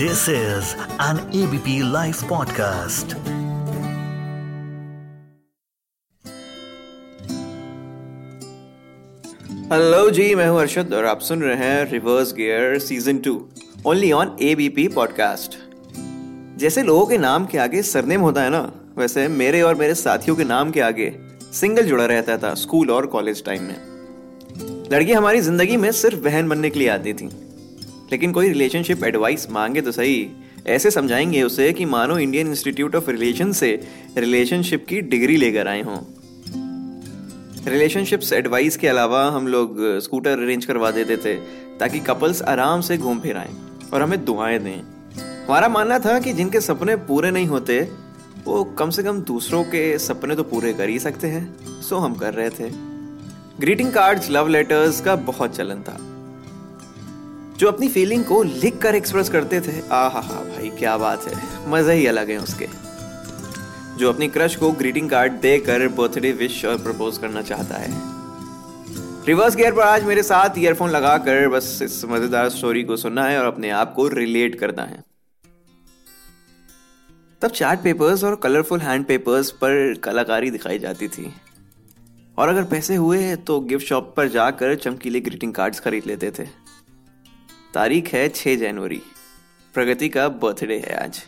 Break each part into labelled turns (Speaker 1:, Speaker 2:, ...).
Speaker 1: This is an ABP Life podcast.
Speaker 2: Hello जी मैं हूँ अर्शद और आप सुन रहे हैं reverse gear season two only on ABP podcast जैसे लोगों के नाम के आगे सरनेम होता है ना, वैसे मेरे और मेरे साथियों के नाम के आगे सिंगल जुड़ा रहता था स्कूल और कॉलेज टाइम में। लड़की हमारी ज़िंदगी में सिर्फ़ बहन बनने के लिए आती थी। लेकिन कोई रिलेशनशिप एडवाइस मांगे तो सही। ऐसे समझाएँगे उसे कि मानो इंडियन इंस्टीट्यूट ऑफ़ रिलेशन से रिलेशनशिप की डिग्री लेकर आए हों। रिलेशनशिप्स एडवाइस के अलावा हम लोग स्कूटर अरेंज करवा देते थे ताकि कपल्स आराम से घूम फिर आए और हमें दुआएँ दें। हमारा मानना था कि जिनके सपने पूरे नहीं होते, वो कम से कम दूसरों के सपने तो पूरे कर ही सकते हैं। सो हम कर रहे थे। ग्रीटिंग कार्ड्स लव लेटर्स का बहुत चलन था। जो अपनी फीलिंग को लिख कर एक्सप्रेस करते थे। आ हा हा भाई, क्या बात है। मज़ा ही अलग है उसके। जो अपनी क्रश को ग्रीटिंग कार्ड देकर बर्थडे विश और प्रपोज करना चाहता है। रिवर्स गियर पर आज मेरे साथ ईयरफोन लगाकर बस इस मज़ेदार स्टोरी को सुनना है और अपने आप को रिलेट करना है। तब चार्ट पेपर्स और कलरफुल हैंड पेपर्स पर कलाकारी दिखाई जाती थी। और अगर पैसे हुए तो गिफ्ट शॉप पर जाकर चमकीले ग्रीटिंग कार्ड्स खरीद लेते थे। तारीख है छह जनवरी। प्रगति का बर्थडे है आज।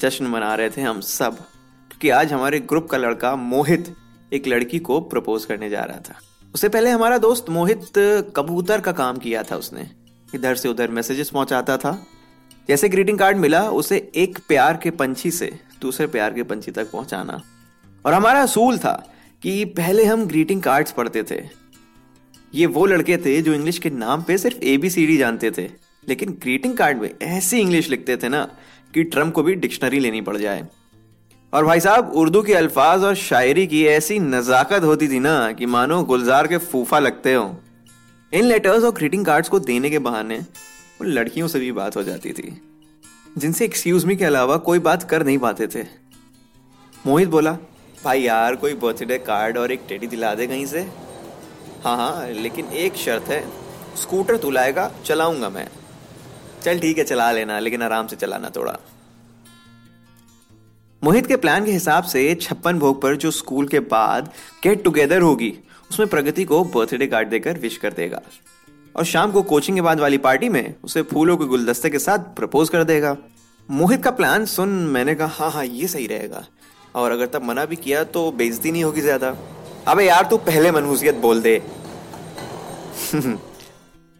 Speaker 2: जश्न मना रहे थे हम सब, क्योंकि आज हमारे ग्रुप का लड़का मोहित एक लड़की को प्रपोज करने जा रहा था। उससे पहले हमारा दोस्त मोहित कबूतर का काम किया था उसने। इधर से उधर मैसेजेस पहुंचाता था। जैसे ग्रीटिंग कार्ड मिला, उसे एक प्यार के पंछी से दूसरे प्यार के पंछी तक पहुंचाना। और हमारा असूल था कि पहले हम ग्रीटिंग कार्ड्स पढ़ते थे। ये वो लड़के थे जो इंग्लिश के नाम पे सिर्फ़ ए बी सी डी जानते थे। लेकिन ग्रीटिंग कार्ड में ऐसी इंग्लिश लिखते थे ना कि ट्रंप को भी डिक्शनरी लेनी पड़ जाए। और भाई साहब, उर्दू के अल्फाज और शायरी की ऐसी नजाकत होती थी ना कि मानो गुलजार के फूफा लगते हो। इन लेटर्स और ग्रीटिंग कार्ड्स को देने के बहाने उन लड़कियों से भी बात हो जाती थी, जिनसे एक्सक्यूज मी के अलावा कोई बात कर नहीं पाते थे। मोहित बोला, भाई यार, कोई बर्थडे कार्ड और एक टेडी दिला दे कहीं से? हाँ हाँ लेकिन एक शर्त है, स्कूटर तू लाएगा चलाऊँगा मैं। चल ठीक है, चला लेना, लेकिन आराम से चलाना थोड़ा। मोहित के प्लान के हिसाब से छप्पन भोग पर जो स्कूल के बाद गेट टुगेदर होगी, उसमें प्रगति को बर्थडे कार्ड देकर विश कर देगा। और शाम को कोचिंग के बाद वाली पार्टी में उसे फूलों के गुलदस्ते के साथ प्रपोज कर देगा। मोहित का प्लान सुन मैंने कहा हाँ हाँ ये सही रहेगा। और अगर तब मना भी किया तो बेइज्जती नहीं होगी ज़्यादा। अबे यार, तू पहले मनहूसियत बोल दे।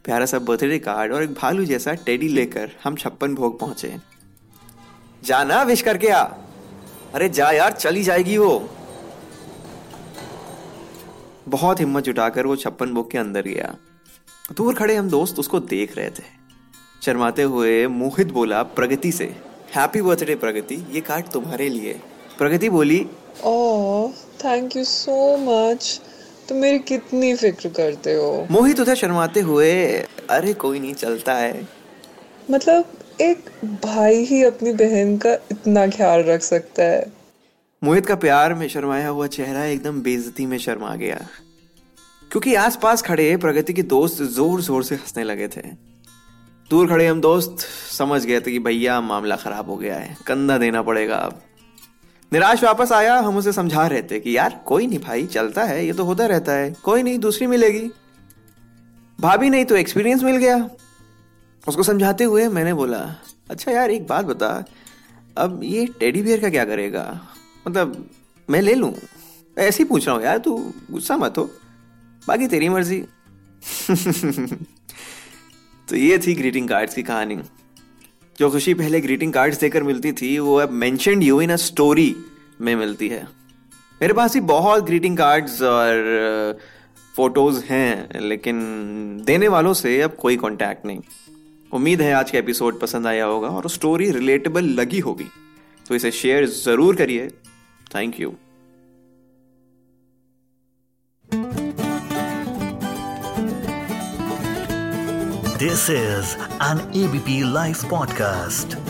Speaker 2: प्यारा सा बर्थडे कार्ड और एक भालू जैसा टेडी लेकर हम छप्पन भोग पहुँचे। जाना विश करके आ। अरे जा यार, चली जाएगी वो। बहुत हिम्मत जुटाकर वो छप्पन भोग के अंदर गया। दूर खड़े हम दोस्त उसको देख रहे थे। शर्माते हुए मोहित बोला, प्रगति से। हैप्पी बर्थडे प्रगति, ये कार्ड तुम्हारे लिए। प्रगति बोली,
Speaker 3: oh. Thank you so much तुम मेरी कितनी फ़िक्र करते हो?
Speaker 2: मोहित उधर शर्माते हुए अरे कोई नहीं चलता है।
Speaker 3: मतलब एक भाई ही अपनी बहन का इतना ख्याल रख सकता है।
Speaker 2: मोहित का प्यार में शर्माया हुआ चेहरा एकदम बेइज्जती में शर्मा गया। क्योंकि आसपास खड़े प्रगति के दोस्त ज़ोर ज़ोर से हंसने लगे थे। दूर खड़े हम दोस्त समझ गए थे कि भैया मामला खराब हो गया है। कंधा देना पड़ेगा अब। निराश वापस आया। हम उसे समझा रहे थे कि यार, कोई नहीं भाई, चलता है, ये तो होता रहता है। कोई नहीं, दूसरी मिलेगी। भाभी नहीं तो एक्सपीरियंस मिल गया। उसको समझाते हुए मैंने बोला अच्छा यार, एक बात बता, अब ये टेडी बियर का क्या करेगा? मतलब मैं ले लूँ? ऐसे ही पूछ रहा हूँ, यार, तू गुस्सा मत हो। बाकी तेरी मर्ज़ी। तो ये थी ग्रीटिंग कार्ड्स की कहानी। जो खुशी पहले ग्रीटिंग कार्ड्स देकर मिलती थी, वो अब mentioned you in a story में मिलती है। मेरे पास ही बहुत ग्रीटिंग कार्ड्स और फ़ोटोज़ हैं, लेकिन देने वालों से अब कोई कांटेक्ट नहीं। उम्मीद है आज का एपिसोड पसंद आया होगा और स्टोरी रिलेटेबल लगी होगी। तो इसे शेयर ज़रूर करिए। Thank you
Speaker 1: this is an ABP live podcast.